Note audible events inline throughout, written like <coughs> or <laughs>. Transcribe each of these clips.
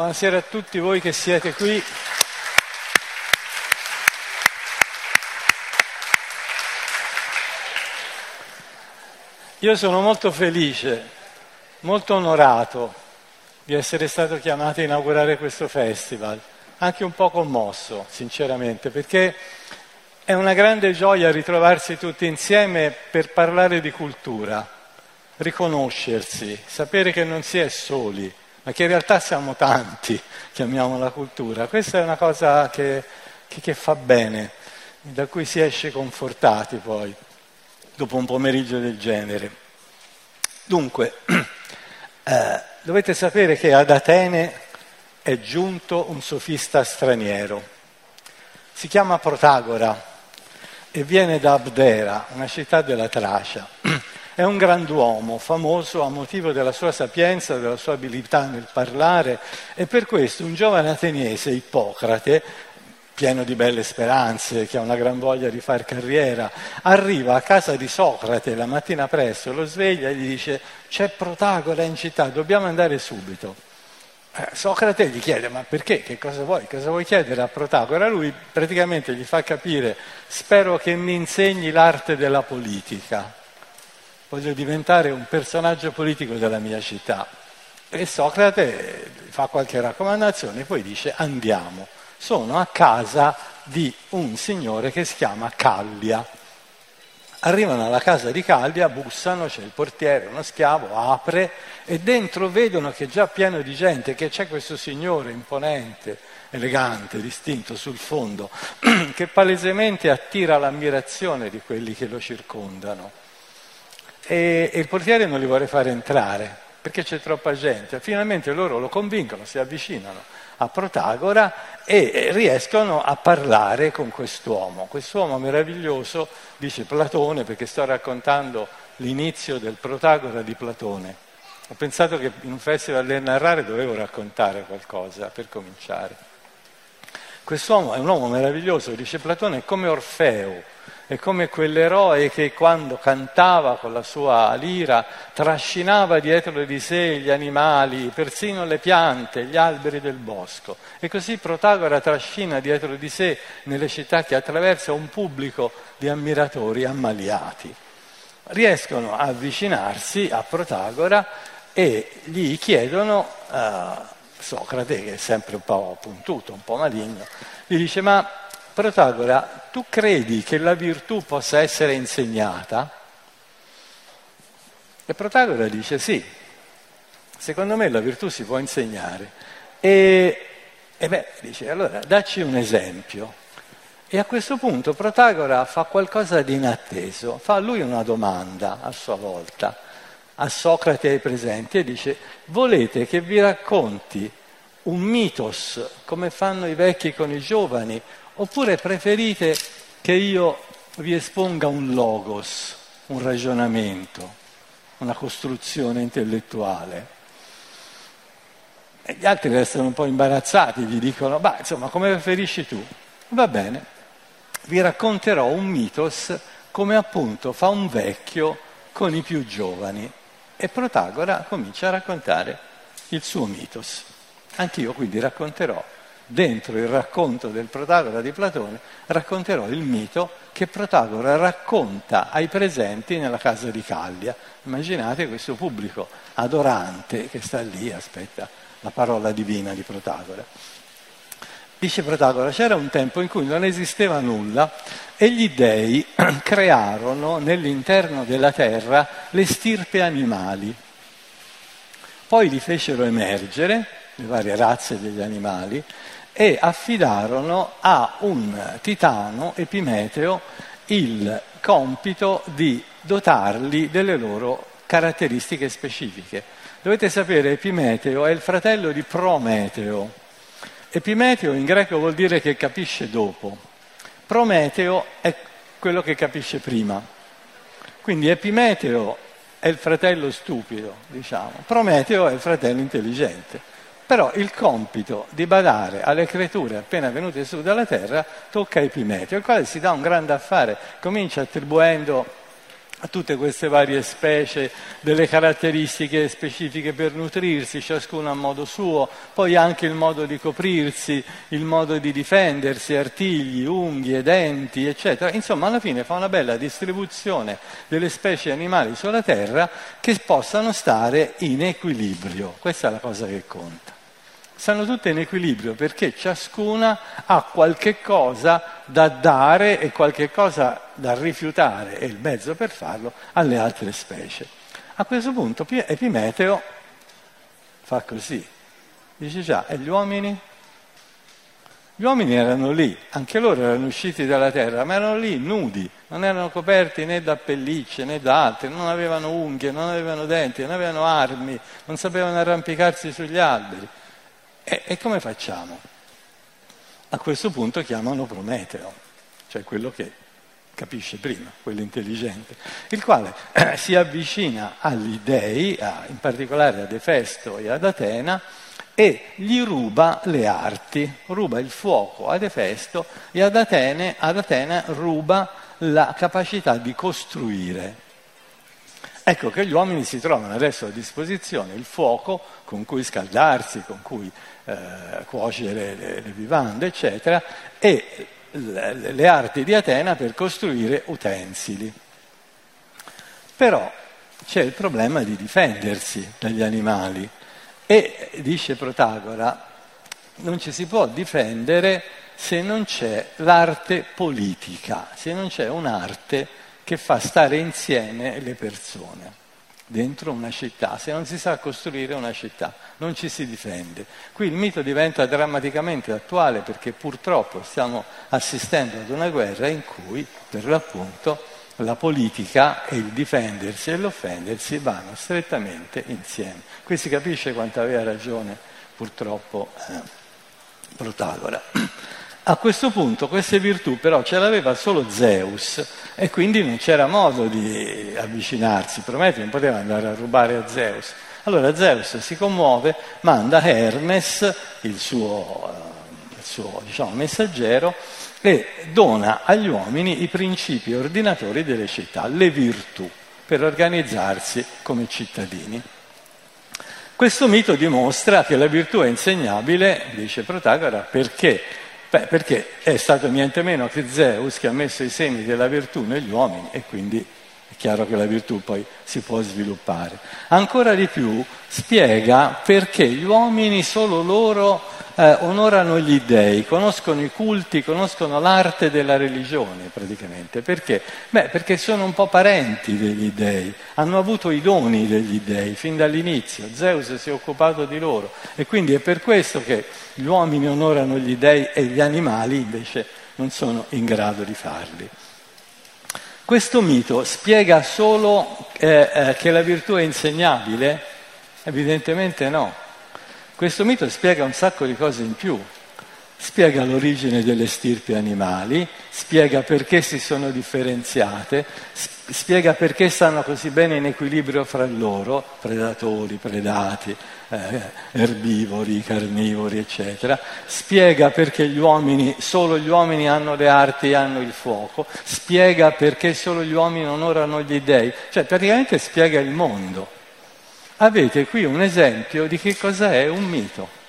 buonasera a tutti voi che siete qui. Io sono molto felice, molto onorato di essere stato chiamato a inaugurare questo festival, anche un po' commosso, sinceramente, perché è una grande gioia ritrovarsi tutti insieme per parlare di cultura, riconoscersi, sapere che non si è soli, ma che in realtà siamo tanti, <laughs> chiamiamola cultura. Questa è una cosa che, che, che fa bene, da cui si esce confortati poi dopo un pomeriggio del genere. Dunque, <clears throat> eh, dovete sapere che ad Atene è giunto un sofista straniero. Si chiama Protagora e viene da Abdera, una città della Tracia. <clears throat> È un grand'uomo, famoso a motivo della sua sapienza, della sua abilità nel parlare e per questo un giovane ateniese, Ippocrate, pieno di belle speranze, che ha una gran voglia di fare carriera, arriva a casa di Socrate la mattina presto, lo sveglia e gli dice c'è Protagora in città, dobbiamo andare subito. Eh, Socrate gli chiede ma perché, che cosa vuoi, cosa vuoi chiedere a Protagora? Lui praticamente gli fa capire spero che mi insegni l'arte della politica, voglio diventare un personaggio politico della mia città. E Socrate fa qualche raccomandazione e poi dice andiamo sono a casa di un signore che si chiama Callia. Arrivano alla casa di Callia, bussano, c'è il portiere, uno schiavo, apre e dentro vedono che è già pieno di gente, che c'è questo signore imponente, elegante, distinto sul fondo, <clears throat> che palesemente attira l'ammirazione di quelli che lo circondano. E, e il portiere non li vuole fare entrare perché c'è troppa gente. Finalmente loro lo convincono, si avvicinano a Protagora e riescono a parlare con quest'uomo. Quest'uomo meraviglioso, dice Platone, perché sto raccontando l'inizio del Protagora di Platone. Ho pensato che in un festival del narrare dovevo raccontare qualcosa per cominciare. Quest'uomo è un uomo meraviglioso, dice Platone, è come Orfeo, è come quell'eroe che quando cantava con la sua lira trascinava dietro di sé gli animali, persino le piante, gli alberi del bosco. E così Protagora trascina dietro di sé nelle città che attraversa un pubblico di ammiratori ammaliati. Riescono a avvicinarsi a Protagora e gli chiedono, uh, Socrate che è sempre un po' puntuto, un po' maligno, gli dice ma Protagora, tu credi che la virtù possa essere insegnata? E Protagora dice sì, secondo me la virtù si può insegnare. E, e beh, dice, allora dacci un esempio. E a questo punto Protagora fa qualcosa di inatteso, fa lui una domanda a sua volta, a Socrate e ai presenti, e dice, volete che vi racconti un mitos come fanno i vecchi con i giovani, Oppure preferite che io vi esponga un logos, un ragionamento, una costruzione intellettuale? E gli altri restano un po' imbarazzati, gli dicono, ma insomma, come preferisci tu? Va bene, vi racconterò un mitos come appunto fa un vecchio con i più giovani. E Protagora comincia a raccontare il suo mitos. Anch'io quindi racconterò dentro il racconto del Protagora di Platone, racconterò il mito che Protagora racconta ai presenti nella casa di Callia. Immaginate questo pubblico adorante che sta lì aspetta la parola divina di Protagora. Dice Protagora, c'era un tempo in cui non esisteva nulla e gli dei <clears throat> crearono nell'interno della terra le stirpe animali. Poi li fecero emergere, le varie razze degli animali, e affidarono a un titano, Epimeteo, il compito di dotarli delle loro caratteristiche specifiche. Dovete sapere, Epimeteo è il fratello di Prometeo. Epimeteo in greco vuol dire che capisce dopo. Prometeo è quello che capisce prima. Quindi Epimeteo è il fratello stupido, diciamo. Prometeo è il fratello intelligente. Però il compito di badare alle creature appena venute su dalla terra tocca a Epimeteo, il quale si dà un grande affare, comincia attribuendo a tutte queste varie specie, delle caratteristiche specifiche per nutrirsi, ciascuno a modo suo, poi anche il modo di coprirsi, il modo di difendersi, artigli, unghie, denti, eccetera. Insomma, alla fine fa una bella distribuzione delle specie animali sulla Terra che possano stare in equilibrio. Questa è la cosa che conta stanno tutte in equilibrio perché ciascuna ha qualche cosa da dare e qualche cosa da rifiutare e il mezzo per farlo alle altre specie. A questo punto Epimeteo fa così, dice già, e gli uomini? Gli uomini erano lì, anche loro erano usciti dalla terra, ma erano lì nudi, non erano coperti né da pellicce né da altri, non avevano unghie, non avevano denti, non avevano armi, non sapevano arrampicarsi sugli alberi. E, e come facciamo? A questo punto chiamano Prometeo, cioè quello che capisce prima, quello intelligente, il quale eh, si avvicina agli dei, a, in particolare ad Efesto e ad Atena, e gli ruba le arti, ruba il fuoco ad Efesto e ad, Atene, ad Atena ruba la capacità di costruire. Ecco che gli uomini si trovano adesso a disposizione il fuoco con cui scaldarsi, con cui eh, cuocere le, le, vivande, eccetera, e le, le arti di Atena per costruire utensili. Però c'è il problema di difendersi dagli animali e, dice Protagora, non ci si può difendere se non c'è l'arte politica, se non c'è un'arte che fa stare insieme le persone dentro una città, se non si sa costruire una città, non ci si difende. Qui il mito diventa drammaticamente attuale perché purtroppo stiamo assistendo ad una guerra in cui, per l'appunto, la politica e il difendersi e l'offendersi vanno strettamente insieme. Qui si capisce quanto aveva ragione purtroppo eh, Protagora. A questo punto queste virtù però ce l'aveva solo Zeus e quindi non c'era modo di avvicinarsi, Prometeo non poteva andare a rubare a Zeus. Allora Zeus si commuove, manda Hermes, il suo, eh, il suo diciamo, messaggero, e dona agli uomini i principi ordinatori delle città, le virtù, per organizzarsi come cittadini. Questo mito dimostra che la virtù è insegnabile, dice Protagora, perché Beh, perché è stato niente meno che Zeus che ha messo i semi della virtù negli uomini e quindi è chiaro che la virtù poi si può sviluppare. Ancora di più spiega perché gli uomini solo loro eh, onorano gli dèi, conoscono i culti, conoscono l'arte della religione praticamente. Perché? Beh, perché sono un po' parenti degli dèi, hanno avuto i doni degli dèi fin dall'inizio, Zeus si è occupato di loro e quindi è per questo che gli uomini onorano gli dèi e gli animali invece non sono in grado di farli. Questo mito spiega solo eh, eh, che la virtù è insegnabile? Evidentemente no. Questo mito spiega un sacco di cose in più. Spiega l'origine delle stirpi animali, spiega perché si sono differenziate, spiega perché stanno così bene in equilibrio fra loro, predatori, predati, eh, erbivori, carnivori, eccetera. Spiega perché gli uomini, solo gli uomini hanno le arti e hanno il fuoco, spiega perché solo gli uomini onorano gli dèi, cioè praticamente spiega il mondo. Avete qui un esempio di che cosa è un mito.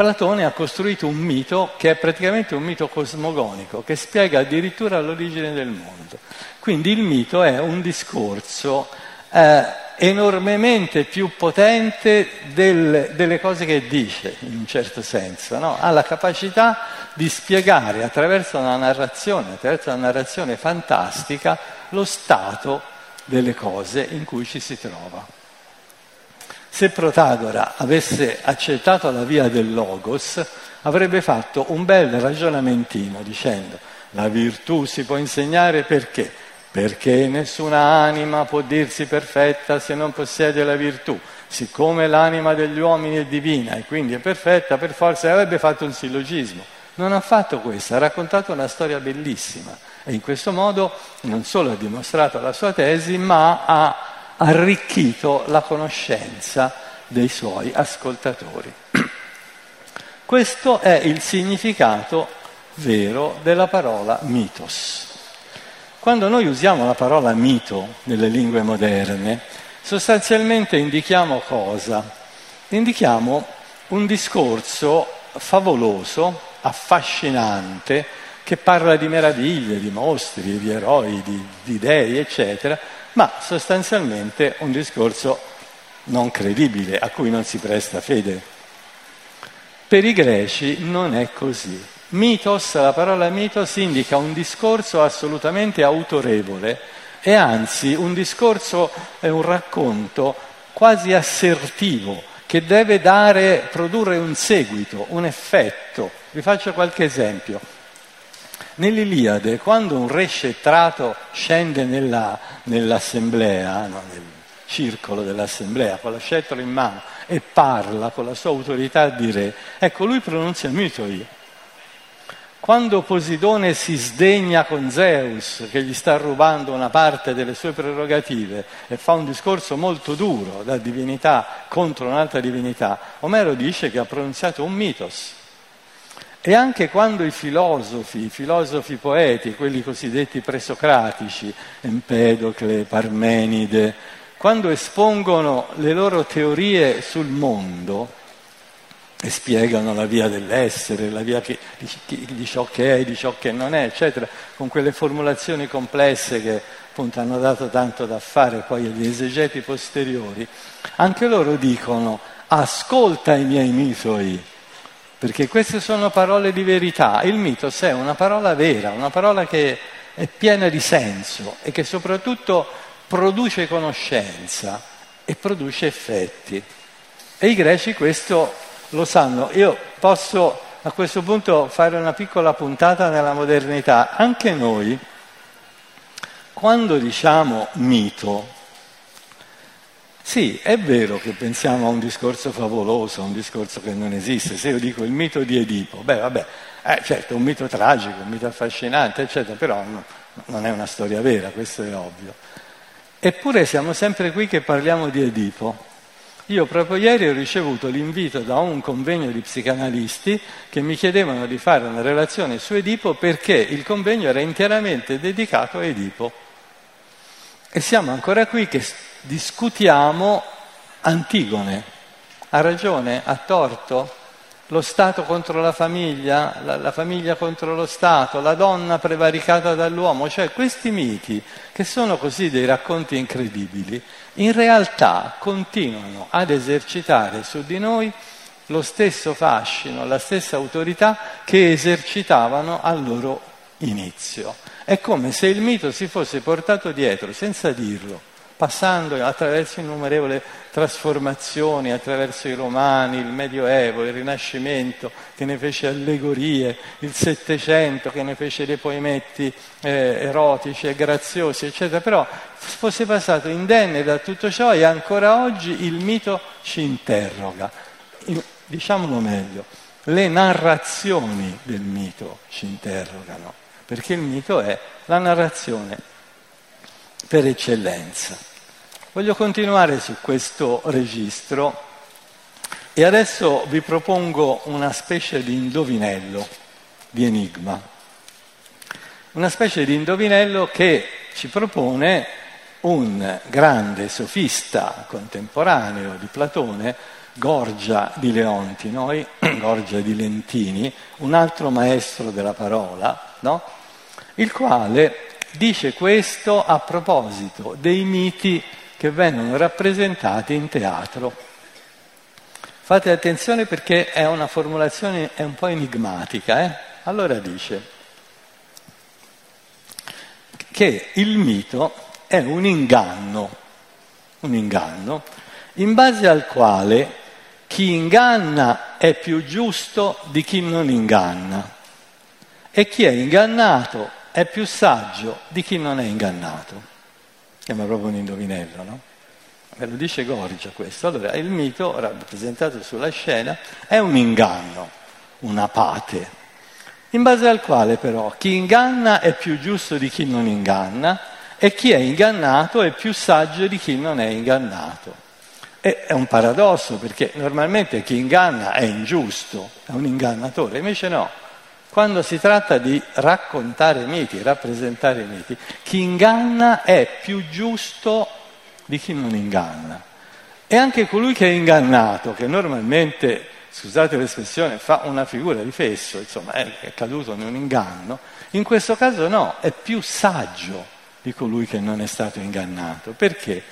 Platone ha costruito un mito che è praticamente un mito cosmogonico, che spiega addirittura l'origine del mondo. Quindi il mito è un discorso eh, enormemente più potente del, delle cose che dice, in un certo senso. No? Ha la capacità di spiegare attraverso una narrazione, attraverso una narrazione fantastica, lo stato delle cose in cui ci si trova. Se Protagora avesse accettato la via del Logos, avrebbe fatto un bel ragionamentino dicendo la virtù si può insegnare perché? Perché nessuna anima può dirsi perfetta se non possiede la virtù. Siccome l'anima degli uomini è divina e quindi è perfetta, per forza avrebbe fatto un sillogismo. Non ha fatto questo, ha raccontato una storia bellissima e in questo modo non solo ha dimostrato la sua tesi, ma ha arricchito la conoscenza dei suoi ascoltatori. <clears throat> Questo è il significato vero della parola mitos. Quando noi usiamo la parola mito nelle lingue moderne, sostanzialmente indichiamo cosa? Indichiamo un discorso favoloso, affascinante, che parla di meraviglie, di mostri, di eroi, di, di dei, eccetera, ma sostanzialmente un discorso non credibile, a cui non si presta fede. Per i greci non è così. Mitos, la parola mitos indica un discorso assolutamente autorevole e anzi un discorso è un racconto quasi assertivo che deve dare, produrre un seguito, un effetto. Vi faccio qualche esempio. Nell'Iliade, quando un re scetrato scende nella, nell'assemblea, no, nel circolo dell'assemblea, con la scettro in mano e parla con la sua autorità di re, ecco, lui pronuncia il mito io. Quando Posidone si sdegna con Zeus, che gli sta rubando una parte delle sue prerogative, e fa un discorso molto duro da divinità contro un'altra divinità, Omero dice che ha pronunziato un mitos, e anche quando i filosofi, i filosofi poeti, quelli cosiddetti presocratici, Empedocle, Parmenide, quando espongono le loro teorie sul mondo e spiegano la via dell'essere, la via che, di, di, ciò che è, di ciò che non è, eccetera, con quelle formulazioni complesse che appunto hanno dato tanto da fare poi agli esegeti posteriori, anche loro dicono ascolta i miei mitoi, perché queste sono parole di verità. Il mitos è una parola vera, una parola che è piena di senso e che soprattutto produce conoscenza e produce effetti. E i greci questo lo sanno. Io posso a questo punto fare una piccola puntata nella modernità. Anche noi, quando diciamo mito, sì, è vero che pensiamo a un discorso favoloso, a un discorso che non esiste. Se io dico il mito di Edipo, beh, vabbè, eh, certo, un mito tragico, un mito affascinante, eccetera, però no, non è una storia vera, questo è ovvio. Eppure siamo sempre qui che parliamo di Edipo. Io proprio ieri ho ricevuto l'invito da un convegno di psicanalisti che mi chiedevano di fare una relazione su Edipo perché il convegno era interamente dedicato a Edipo. E siamo ancora qui che discutiamo Antigone. Ha ragione? Ha torto? Lo Stato contro la famiglia, la, la, famiglia contro lo Stato, la donna prevaricata dall'uomo, cioè questi miti, che sono così dei racconti incredibili, in realtà continuano ad esercitare su di noi lo stesso fascino, la stessa autorità che esercitavano al loro inizio. È come se il mito si fosse portato dietro, senza dirlo, passando attraverso innumerevoli trasformazioni, attraverso i romani, il Medioevo, il Rinascimento che ne fece allegorie, il Settecento che ne fece dei poemetti eh, erotici e graziosi, eccetera, però fosse passato indenne da tutto ciò e ancora oggi il mito ci interroga. Diciamolo meglio, le narrazioni del mito ci interrogano perché il mito è la narrazione per eccellenza. Voglio continuare su questo registro e adesso vi propongo una specie di indovinello, di enigma. Una specie di indovinello che ci propone un grande sofista contemporaneo di Platone, Gorgia di Leontinoi, <clears throat> Gorgia di Lentini, un altro maestro della parola, no? il quale dice questo a proposito dei miti che vengono rappresentati in teatro. Fate attenzione perché è una formulazione è un po' enigmatica. Eh? Allora dice che il mito è un inganno, un inganno in base al quale chi inganna è più giusto di chi non inganna e chi è ingannato è più saggio di chi non è ingannato. Sembra proprio un indovinello, no? Ve lo dice Gorgia questo. Allora, il mito rappresentato sulla scena è un inganno, una pate, in base al quale però chi inganna è più giusto di chi non inganna e chi è ingannato è più saggio di chi non è ingannato. E è un paradosso perché normalmente chi inganna è ingiusto, è un ingannatore, invece no, quando si tratta di raccontare miti, rappresentare miti, chi inganna è più giusto di chi non inganna. E anche colui che è ingannato, che normalmente, scusate l'espressione, fa una figura di fesso, insomma è, caduto in un inganno, in questo caso no, è più saggio di colui che non è stato ingannato. Perché?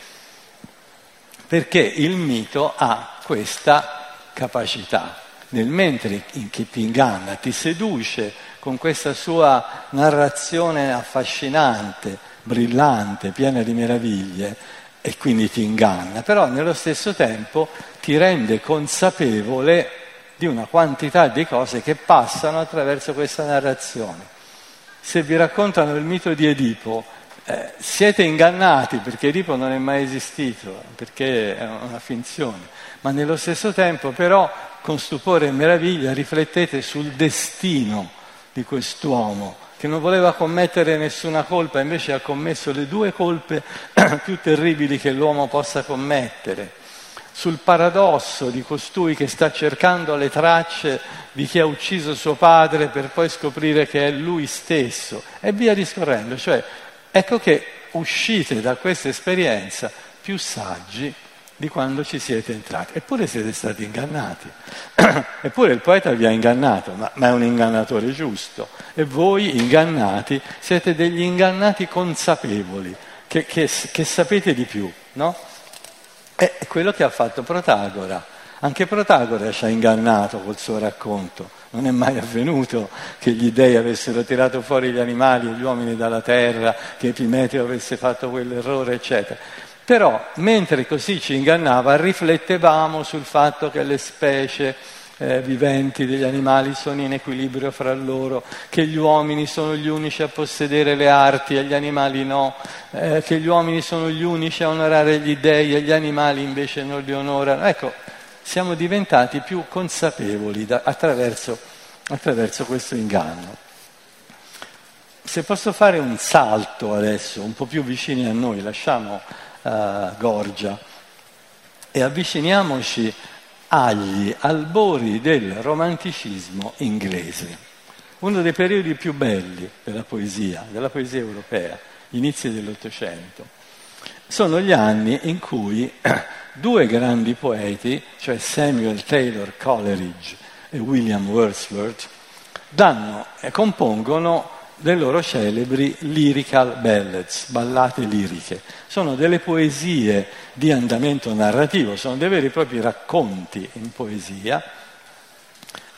Perché il mito ha questa capacità nel mentre chi ti inganna, ti seduce con questa sua narrazione affascinante, brillante, piena di meraviglie e quindi ti inganna, però nello stesso tempo ti rende consapevole di una quantità di cose che passano attraverso questa narrazione. Se vi raccontano il mito di Edipo, eh, siete ingannati perché Edipo non è mai esistito, perché è una finzione, ma nello stesso tempo però con stupore e meraviglia riflettete sul destino di quest'uomo che non voleva commettere nessuna colpa, invece ha commesso le due colpe <clears throat> più terribili che l'uomo possa commettere, sul paradosso di costui che sta cercando le tracce di chi ha ucciso suo padre per poi scoprire che è lui stesso e via discorrendo. Cioè, ecco che uscite da questa esperienza più saggi di quando ci siete entrati. Eppure siete stati ingannati. <clears throat> Eppure il poeta vi ha ingannato, ma, ma, è un ingannatore giusto. E voi, ingannati, siete degli ingannati consapevoli, che, che, che sapete di più, no? È quello che ha fatto Protagora. Anche Protagora ci ha ingannato col suo racconto. Non è mai avvenuto che gli dei avessero tirato fuori gli animali e gli uomini dalla terra, che Epimeteo avesse fatto quell'errore, eccetera. Però mentre così ci ingannava riflettevamo sul fatto che le specie eh, viventi degli animali sono in equilibrio fra loro, che gli uomini sono gli unici a possedere le arti e gli animali no, eh, che gli uomini sono gli unici a onorare gli dèi e gli animali invece non li onorano. Ecco, siamo diventati più consapevoli da, attraverso, attraverso questo inganno. Se posso fare un salto adesso, un po' più vicini a noi, lasciamo uh, Gorgia e avviciniamoci agli albori del romanticismo inglese, uno dei periodi più belli della poesia, della poesia europea, gli inizi dell'Ottocento. Sono gli anni in cui <clears throat> due grandi poeti, cioè Samuel Taylor Coleridge e William Wordsworth, danno e compongono le loro celebri lyrical ballads, ballate liriche. Sono delle poesie di andamento narrativo, sono dei veri e propri racconti in poesia,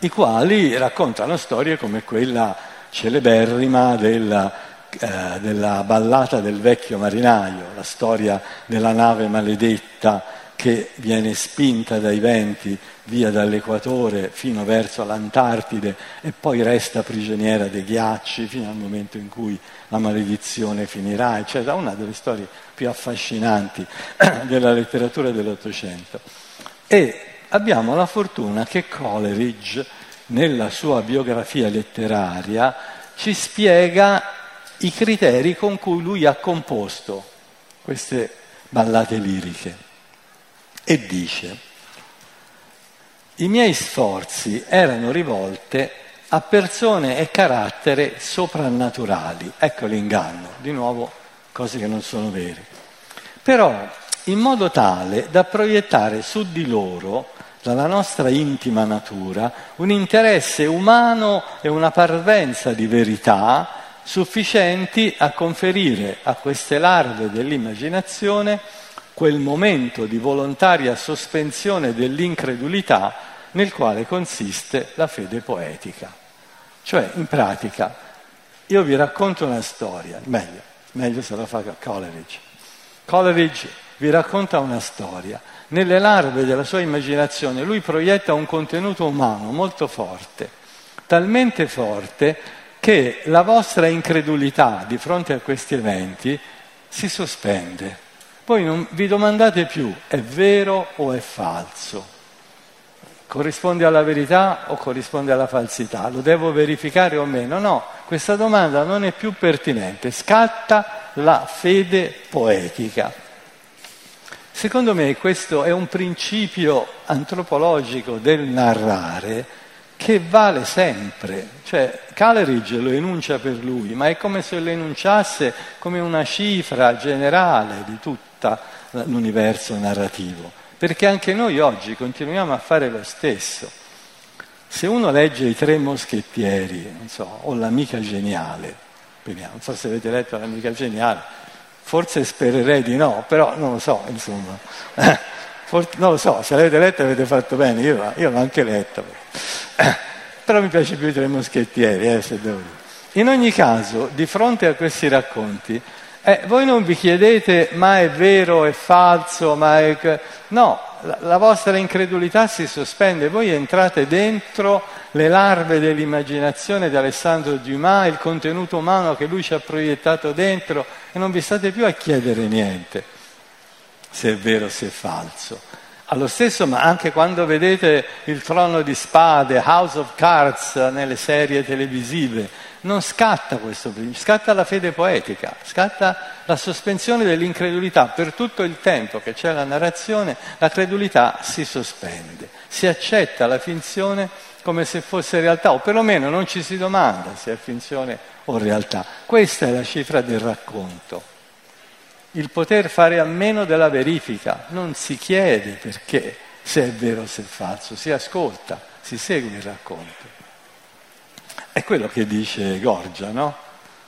i quali raccontano storie come quella celeberrima della, eh, della ballata del vecchio marinaio, la storia della nave maledetta che viene spinta dai venti via dall'equatore fino verso l'Antartide e poi resta prigioniera dei ghiacci fino al momento in cui la maledizione finirà, eccetera, una delle storie più affascinanti <clears throat> della letteratura dell'Ottocento. E abbiamo la fortuna che Coleridge, nella sua biografia letteraria, ci spiega i criteri con cui lui ha composto queste ballate liriche e dice, i miei sforzi erano rivolti a persone e carattere soprannaturali, ecco l'inganno, di nuovo cose che non sono vere, però in modo tale da proiettare su di loro, dalla nostra intima natura, un interesse umano e una parvenza di verità sufficienti a conferire a queste larve dell'immaginazione quel momento di volontaria sospensione dell'incredulità nel quale consiste la fede poetica. Cioè, in pratica, io vi racconto una storia, meglio, meglio se la fa Coleridge. Coleridge vi racconta una storia. Nelle larve della sua immaginazione lui proietta un contenuto umano molto forte, talmente forte che la vostra incredulità di fronte a questi eventi si sospende poi non vi domandate più è vero o è falso, corrisponde alla verità o corrisponde alla falsità, lo devo verificare o meno. No, questa domanda non è più pertinente, scatta la fede poetica. Secondo me questo è un principio antropologico del narrare che vale sempre. Cioè, Caleridge lo enuncia per lui, ma è come se lo enunciasse come una cifra generale di tutto l'universo narrativo. Perché anche noi oggi continuiamo a fare lo stesso. Se uno legge I Tre Moschettieri, so, o L'Amica Geniale, non so se avete letto L'Amica Geniale, forse spererei di no, però non lo so, insomma. <laughs> Forse, non lo so, se l'avete letto avete fatto bene, io, io l'ho anche letto. <coughs> Però mi piace più i tre moschettieri, eh, se devo dire. In ogni caso, di fronte a questi racconti, eh, voi non vi chiedete ma è vero, è falso, ma è... No, la, la vostra incredulità si sospende, voi entrate dentro le larve dell'immaginazione di Alessandro Dumas, il contenuto umano che lui ci ha proiettato dentro e non vi state più a chiedere niente se è vero se è falso. Allo stesso, ma anche quando vedete il trono di spade, House of Cards nelle serie televisive, non scatta questo principio, scatta la fede poetica, scatta la sospensione dell'incredulità. Per tutto il tempo che c'è la narrazione, la credulità si sospende, si accetta la finzione come se fosse realtà, o perlomeno non ci si domanda se è finzione o realtà. Questa è la cifra del racconto il poter fare a meno della verifica, non si chiede perché se è vero o se è falso, si ascolta, si segue il racconto. È quello che dice Gorgia, no?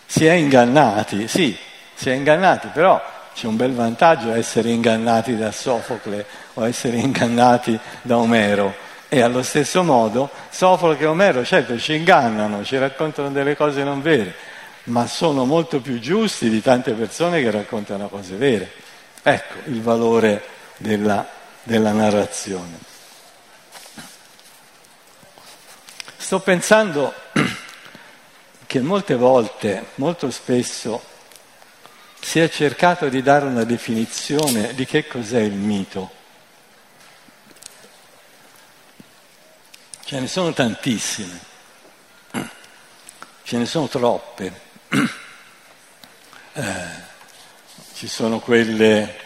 Si è ingannati, sì, si è ingannati, però c'è un bel vantaggio essere ingannati da Sofocle o essere ingannati da Omero. E allo stesso modo Sofocle e Omero certo ci ingannano, ci raccontano delle cose non vere, ma sono molto più giusti di tante persone che raccontano cose vere. Ecco il valore della, della narrazione. Sto pensando che molte volte, molto spesso, si è cercato di dare una definizione di che cos'è il mito. Ce ne sono tantissime, ce ne sono troppe. Eh, ci sono quelle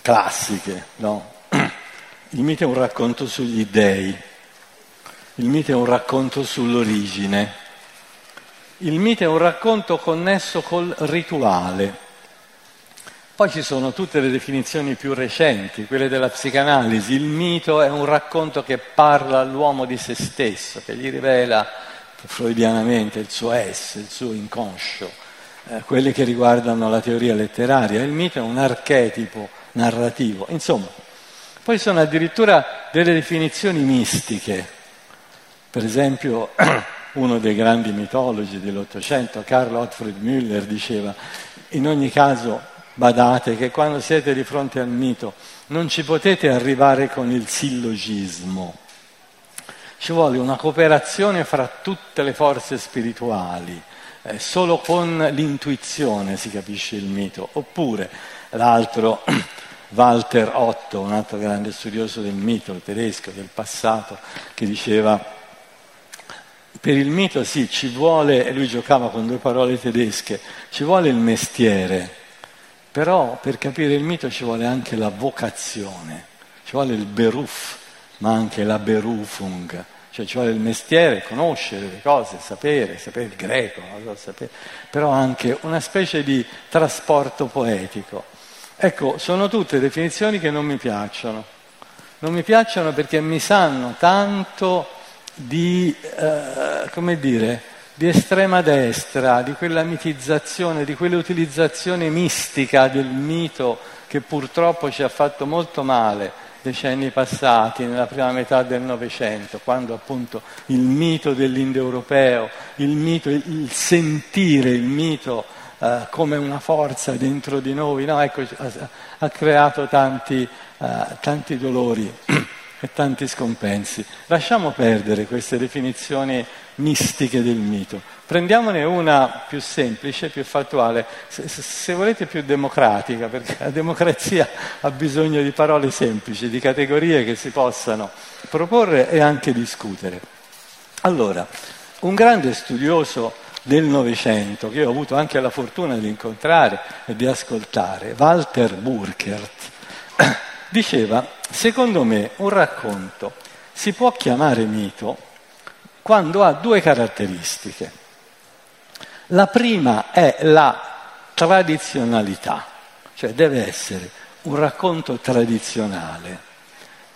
classiche, no? Il mito è un racconto sugli dèi, il mito è un racconto sull'origine, il mito è un racconto connesso col rituale. Poi ci sono tutte le definizioni più recenti, quelle della psicanalisi. Il mito è un racconto che parla all'uomo di se stesso, che gli rivela freudianamente il suo esse, il suo inconscio, eh, quelle che riguardano la teoria letteraria. Il mito è un archetipo narrativo. Insomma, poi sono addirittura delle definizioni mistiche. Per esempio, <clears throat> uno dei grandi mitologi dell'Ottocento, Carl Otfried Müller, diceva, in ogni caso badate che quando siete di fronte al mito non ci potete arrivare con il sillogismo. Ci vuole una cooperazione fra tutte le forze spirituali, eh, solo con l'intuizione si capisce il mito, oppure l'altro, <clears throat> Walter Otto, un altro grande studioso del mito, il tedesco, del passato, che diceva per il mito sì, ci vuole, e lui giocava con due parole tedesche, ci vuole il mestiere, però per capire il mito ci vuole anche la vocazione, ci vuole il beruf, ma anche la berufung, cioè ci vuole il mestiere, conoscere le cose, sapere, sapere il greco, sapere, però anche una specie di trasporto poetico. Ecco, sono tutte definizioni che non mi piacciono. Non mi piacciono perché mi sanno tanto di, eh, come dire, di estrema destra, di quella mitizzazione, di quell'utilizzazione mistica del mito che purtroppo ci ha fatto molto male decenni passati, nella prima metà del Novecento, quando appunto il mito dell'indoeuropeo, il mito, il sentire il mito eh, come una forza dentro di noi, no? ecco, ha, ha, creato tanti, eh, tanti dolori <clears throat> e tanti scompensi. Lasciamo perdere queste definizioni mistiche del mito. Prendiamone una più semplice, più fattuale, se, se, volete più democratica, perché la democrazia ha bisogno di parole semplici, di categorie che si possano proporre e anche discutere. Allora, un grande studioso del Novecento, che ho avuto anche la fortuna di incontrare e di ascoltare, Walter Burkert, diceva, secondo me un racconto si può chiamare mito quando ha due caratteristiche. La prima è la tradizionalità, cioè deve essere un racconto tradizionale.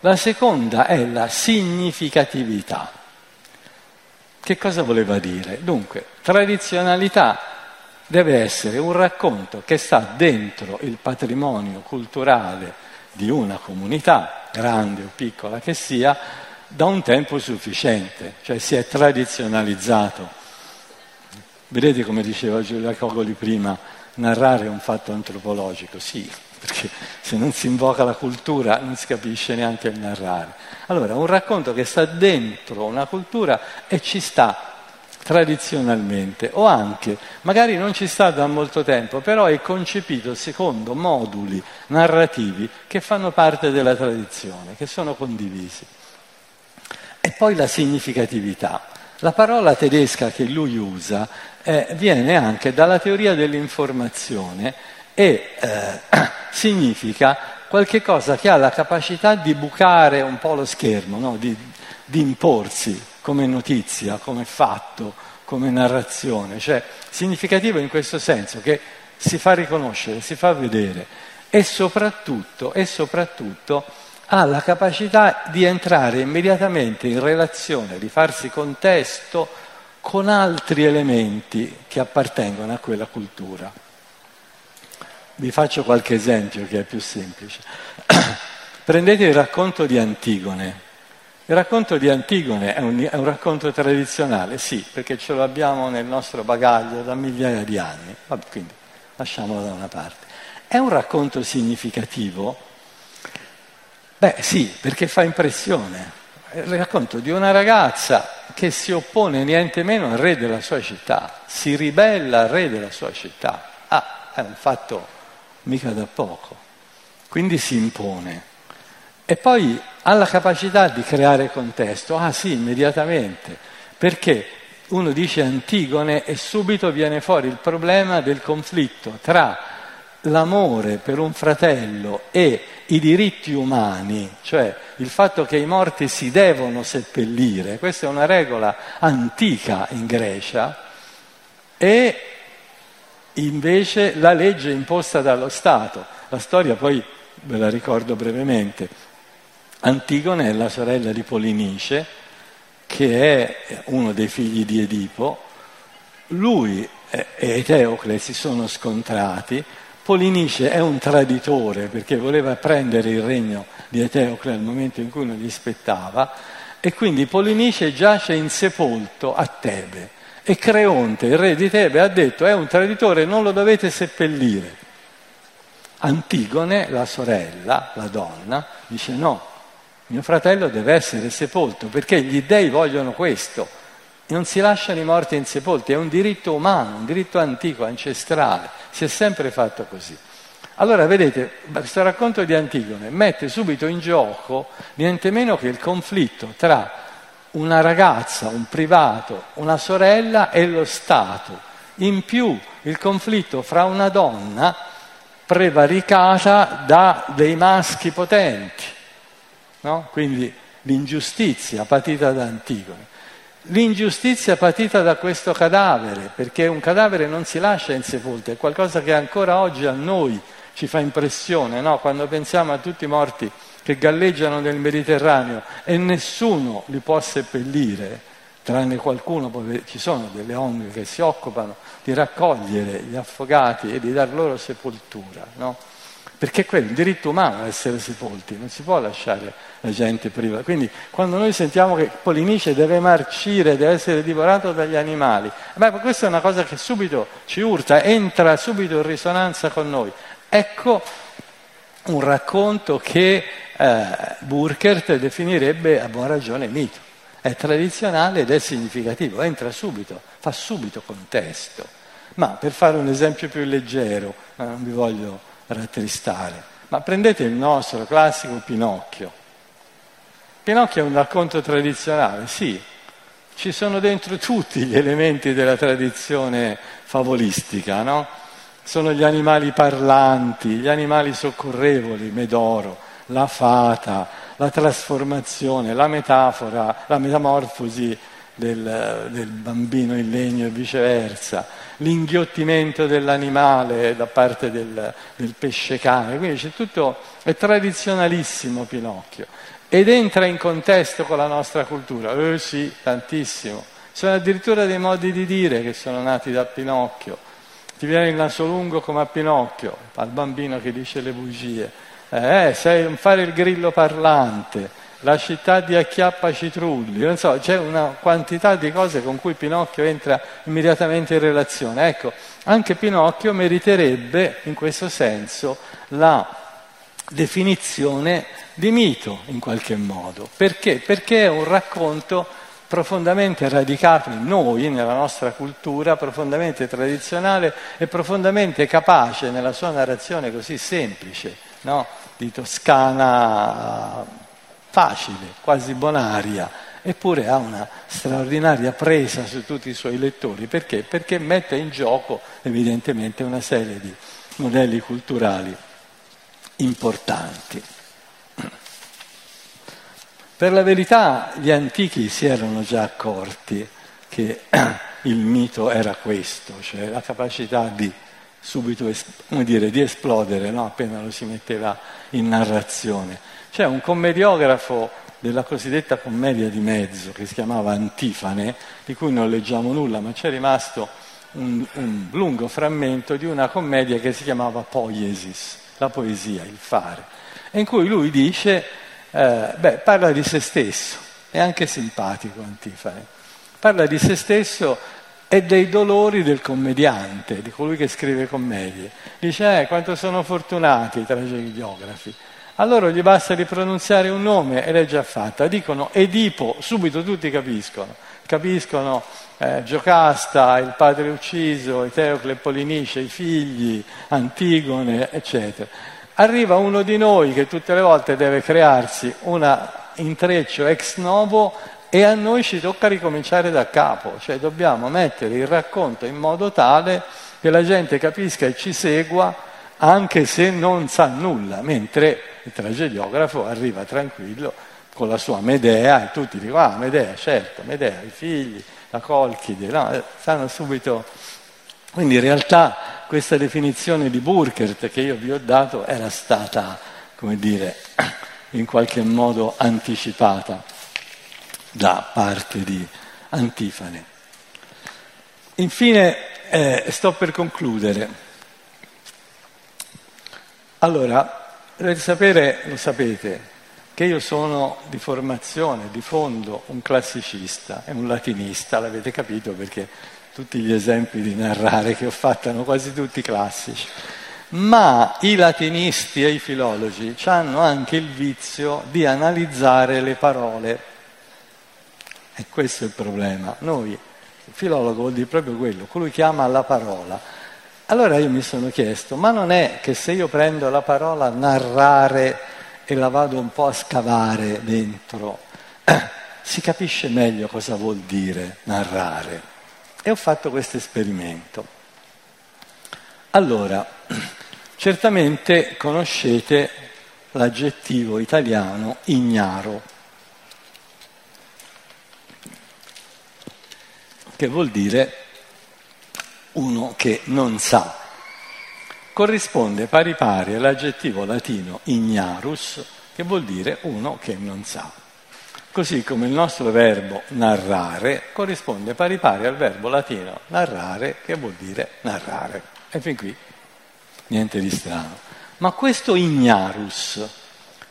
La seconda è la significatività. Che cosa voleva dire? Dunque, tradizionalità deve essere un racconto che sta dentro il patrimonio culturale di una comunità, grande o piccola che sia, da un tempo sufficiente, cioè si è tradizionalizzato. Vedete come diceva Giulia Cogoli prima, narrare un fatto antropologico, sì, perché se non si invoca la cultura non si capisce neanche il narrare. Allora, un racconto che sta dentro una cultura e ci sta tradizionalmente, o anche, magari non ci sta da molto tempo, però è concepito secondo moduli narrativi che fanno parte della tradizione, che sono condivisi. E poi la significatività. La parola tedesca che lui usa eh, viene anche dalla teoria dell'informazione e eh, <clears throat> significa qualche cosa che ha la capacità di bucare un po' lo schermo, no? di, di imporsi come notizia, come fatto, come narrazione, cioè significativo in questo senso che si fa riconoscere, si fa vedere e soprattutto, e soprattutto ha la capacità di entrare immediatamente in relazione, di farsi contesto con altri elementi che appartengono a quella cultura. Vi faccio qualche esempio che è più semplice. <clears throat> Prendete il racconto di Antigone. Il racconto di Antigone è un, è un, racconto tradizionale, sì, perché ce lo abbiamo nel nostro bagaglio da migliaia di anni, Vabbè, quindi lasciamolo da una parte. È un racconto significativo? Beh sì, perché fa impressione. È il racconto di una ragazza che si oppone niente meno al re della sua città, si ribella al re della sua città. Ah, è un fatto mica da poco. Quindi si impone. E poi ha la capacità di creare contesto. Ah sì, immediatamente, perché uno dice Antigone e subito viene fuori il problema del conflitto tra l'amore per un fratello e i diritti umani, cioè il fatto che i morti si devono seppellire, questa è una regola antica in Grecia, e invece la legge imposta dallo Stato. La storia poi ve la ricordo brevemente. Antigone è la sorella di Polinice, che è uno dei figli di Edipo. Lui e Eteocle si sono scontrati. Polinice è un traditore perché voleva prendere il regno di Eteocle al momento in cui non gli spettava e quindi Polinice giace insepolto a Tebe e Creonte, il re di Tebe, ha detto è un traditore, non lo dovete seppellire. Antigone, la sorella, la donna, dice no, mio fratello deve essere sepolto perché gli dèi vogliono questo. Non si lasciano i morti insepolti, è un diritto umano, un diritto antico, ancestrale, si è sempre fatto così. Allora vedete, questo racconto di Antigone mette subito in gioco niente meno che il conflitto tra una ragazza, un privato, una sorella e lo Stato. In più il conflitto fra una donna prevaricata da dei maschi potenti no? quindi l'ingiustizia patita da Antigone. L'ingiustizia patita da questo cadavere, perché un cadavere non si lascia insepolto, è qualcosa che ancora oggi a noi ci fa impressione, no? quando pensiamo a tutti i morti che galleggiano nel Mediterraneo e nessuno li può seppellire, tranne qualcuno, ci sono delle ONG che si occupano di raccogliere gli affogati e di dar loro sepoltura. No? Perché è quello, il diritto umano essere sepolti, non si può lasciare la gente priva. Quindi quando noi sentiamo che Polinice deve marcire, deve essere divorato dagli animali, beh, questa è una cosa che subito ci urta, entra subito in risonanza con noi. Ecco un racconto che eh, Burkert definirebbe a buona ragione mito. È tradizionale ed è significativo, entra subito, fa subito contesto. Ma per fare un esempio più leggero, non vi voglio rattristare. Ma prendete il nostro classico Pinocchio. Pinocchio è un racconto tradizionale, sì, ci sono dentro tutti gli elementi della tradizione favolistica, no? Sono gli animali parlanti, gli animali soccorrevoli, Medoro, la fata, la trasformazione, la metafora, la metamorfosi del, del, bambino in legno e viceversa, l'inghiottimento dell'animale da parte del, del pesce cane, quindi c'è tutto, è tradizionalissimo Pinocchio ed entra in contesto con la nostra cultura, eh sì, tantissimo, sono addirittura dei modi di dire che sono nati da Pinocchio, ti viene il naso lungo come a Pinocchio, al bambino che dice le bugie, eh, sai fare il grillo parlante, la città di Acchiappa Citrulli, non so, c'è una quantità di cose con cui Pinocchio entra immediatamente in relazione. Ecco, anche Pinocchio meriterebbe in questo senso la definizione di mito in qualche modo. Perché? Perché è un racconto profondamente radicato in noi, nella nostra cultura, profondamente tradizionale e profondamente capace nella sua narrazione così semplice, no? di Toscana facile, quasi bonaria, eppure ha una straordinaria presa su tutti i suoi lettori. Perché? Perché mette in gioco evidentemente una serie di modelli culturali importanti. Per la verità gli antichi si erano già accorti che <clears throat> il mito era questo, cioè la capacità di subito dire, di esplodere no? appena lo si metteva in narrazione. C'è un commediografo della cosiddetta commedia di mezzo che si chiamava Antifane, di cui non leggiamo nulla, ma c'è rimasto un, un lungo frammento di una commedia che si chiamava Poiesis, la poesia, il fare, in cui lui dice, eh, beh, parla di se stesso, è anche simpatico Antifane, parla di se stesso e dei dolori del commediante, di colui che scrive commedie. Dice, eh, quanto sono fortunati i tragediografi a loro gli basta di pronunziare un nome ed è già fatta. Dicono Edipo, subito tutti capiscono. Capiscono eh, Giocasta, il padre ucciso, Eteocle e Polinice, i figli, Antigone, eccetera. Arriva uno di noi che tutte le volte deve crearsi un intreccio ex novo e a noi ci tocca ricominciare da capo, cioè dobbiamo mettere il racconto in modo tale che la gente capisca e ci segua anche se non sa nulla, mentre il tragediografo arriva tranquillo con la sua Medea e tutti dicono, ah Medea, certo, Medea, i figli, la Colchide, no, sanno subito. Quindi in realtà questa definizione di Burkert che io vi ho dato era stata, come dire, <clears throat> in qualche modo anticipata da parte di Antifane. Infine, eh, sto per concludere. Allora, dovete sapere, lo sapete, che io sono di formazione, di fondo, un classicista e un latinista, l'avete capito perché tutti gli esempi di narrare che ho fatto erano quasi tutti classici. Ma i latinisti e i filologi hanno anche il vizio di analizzare le parole. E questo è il problema. Noi, il filologo vuol dire proprio quello, colui che ama la parola allora io mi sono chiesto, ma non è che se io prendo la parola narrare e la vado un po' a scavare dentro, <clears throat> si capisce meglio cosa vuol dire narrare? E ho fatto questo esperimento. Allora, <clears throat> certamente conoscete l'aggettivo italiano ignaro, che vuol dire uno che non sa. Corrisponde pari pari all'aggettivo latino ignarus, che vuol dire uno che non sa. Così come il nostro verbo narrare corrisponde pari pari al verbo latino narrare, che vuol dire narrare. E fin qui niente di strano. Ma questo ignarus,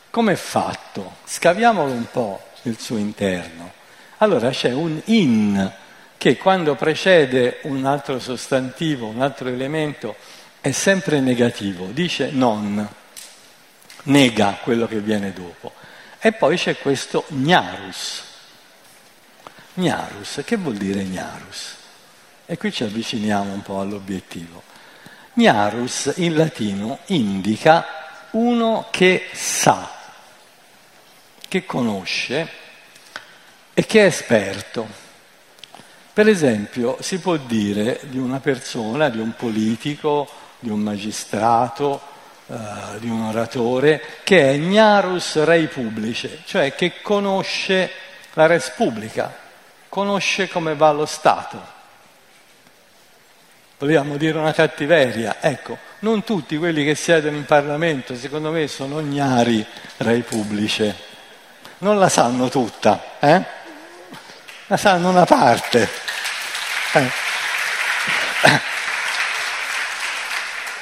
come è fatto? Scaviamolo un po' nel suo interno. Allora c'è un in che quando precede un altro sostantivo, un altro elemento, è sempre negativo, dice non, nega quello che viene dopo. E poi c'è questo gnarus. Gnarus, che vuol dire gnarus? E qui ci avviciniamo un po' all'obiettivo. Gnarus in latino indica uno che sa, che conosce e che è esperto. Per esempio, si può dire di una persona, di un politico, di un magistrato, eh, di un oratore, che è gnarus rei publice, cioè che conosce la res pubblica, conosce come va lo Stato. Vogliamo dire una cattiveria? Ecco, non tutti quelli che siedono in Parlamento, secondo me, sono ignari rai pubblici. Non la sanno tutta, eh? La sanno una parte. Eh.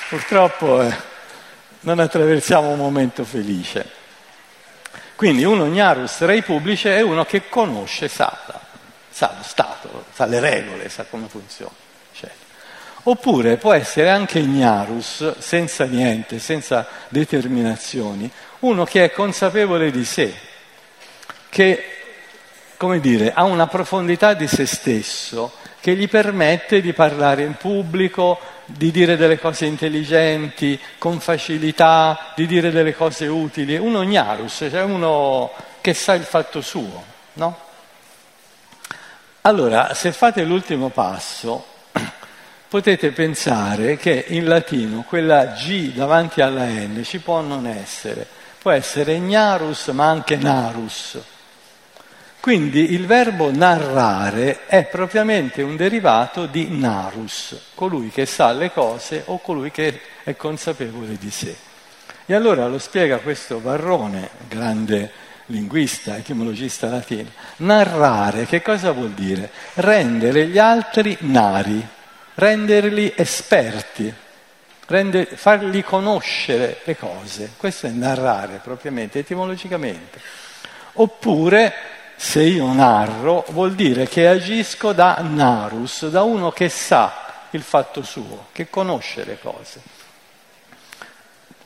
Purtroppo eh, non attraversiamo un momento felice. Quindi uno ignarus rei pubblici è uno che conosce, sa, sa lo Stato, sa le regole, sa come funziona. Eccetera. Oppure può essere anche ignarus, senza niente, senza determinazioni, uno che è consapevole di sé, che, come dire, ha una profondità di se stesso che gli permette di parlare in pubblico, di dire delle cose intelligenti, con facilità, di dire delle cose utili. Uno gnarus, cioè uno che sa il fatto suo, no? Allora, se fate l'ultimo passo, <clears throat> potete pensare che in latino quella G davanti alla N ci può non essere. Può essere gnarus, ma anche narus. Quindi il verbo narrare è propriamente un derivato di narus, colui che sa le cose o colui che è consapevole di sé. E allora lo spiega questo Varrone, grande linguista, etimologista latino. Narrare che cosa vuol dire? Rendere gli altri nari, renderli esperti, render, fargli conoscere le cose. Questo è narrare propriamente, etimologicamente. Oppure se io narro vuol dire che agisco da narus, da uno che sa il fatto suo, che conosce le cose.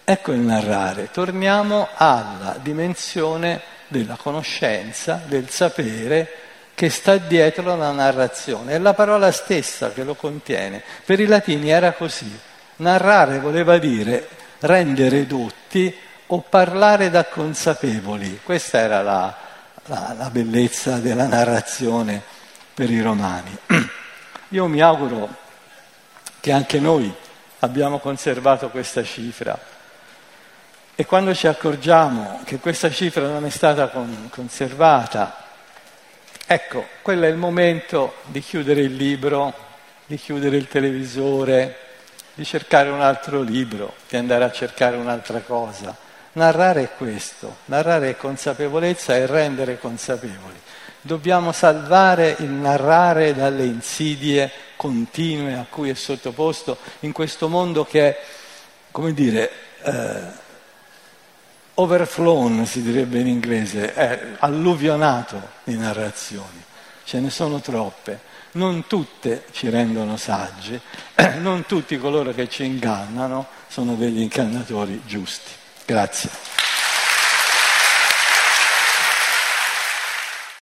Ecco il narrare, torniamo alla dimensione della conoscenza, del sapere che sta dietro la narrazione. È la parola stessa che lo contiene. Per i latini era così. Narrare voleva dire rendere dotti o parlare da consapevoli. Questa era la, la, la bellezza della narrazione per i romani. <clears throat> Io mi auguro che anche noi abbiamo conservato questa cifra e quando ci accorgiamo che questa cifra non è stata con, conservata, ecco, quello è il momento di chiudere il libro, di chiudere il televisore, di cercare un altro libro, di andare a cercare un'altra cosa Narrare è questo, narrare è consapevolezza e rendere consapevoli. Dobbiamo salvare il narrare dalle insidie continue a cui è sottoposto in questo mondo che è, come dire, eh, overflown, si direbbe in inglese, è alluvionato di narrazioni. Ce ne sono troppe. Non tutte ci rendono saggi, <clears throat> non tutti coloro che ci ingannano sono degli incannatori giusti. Grazie.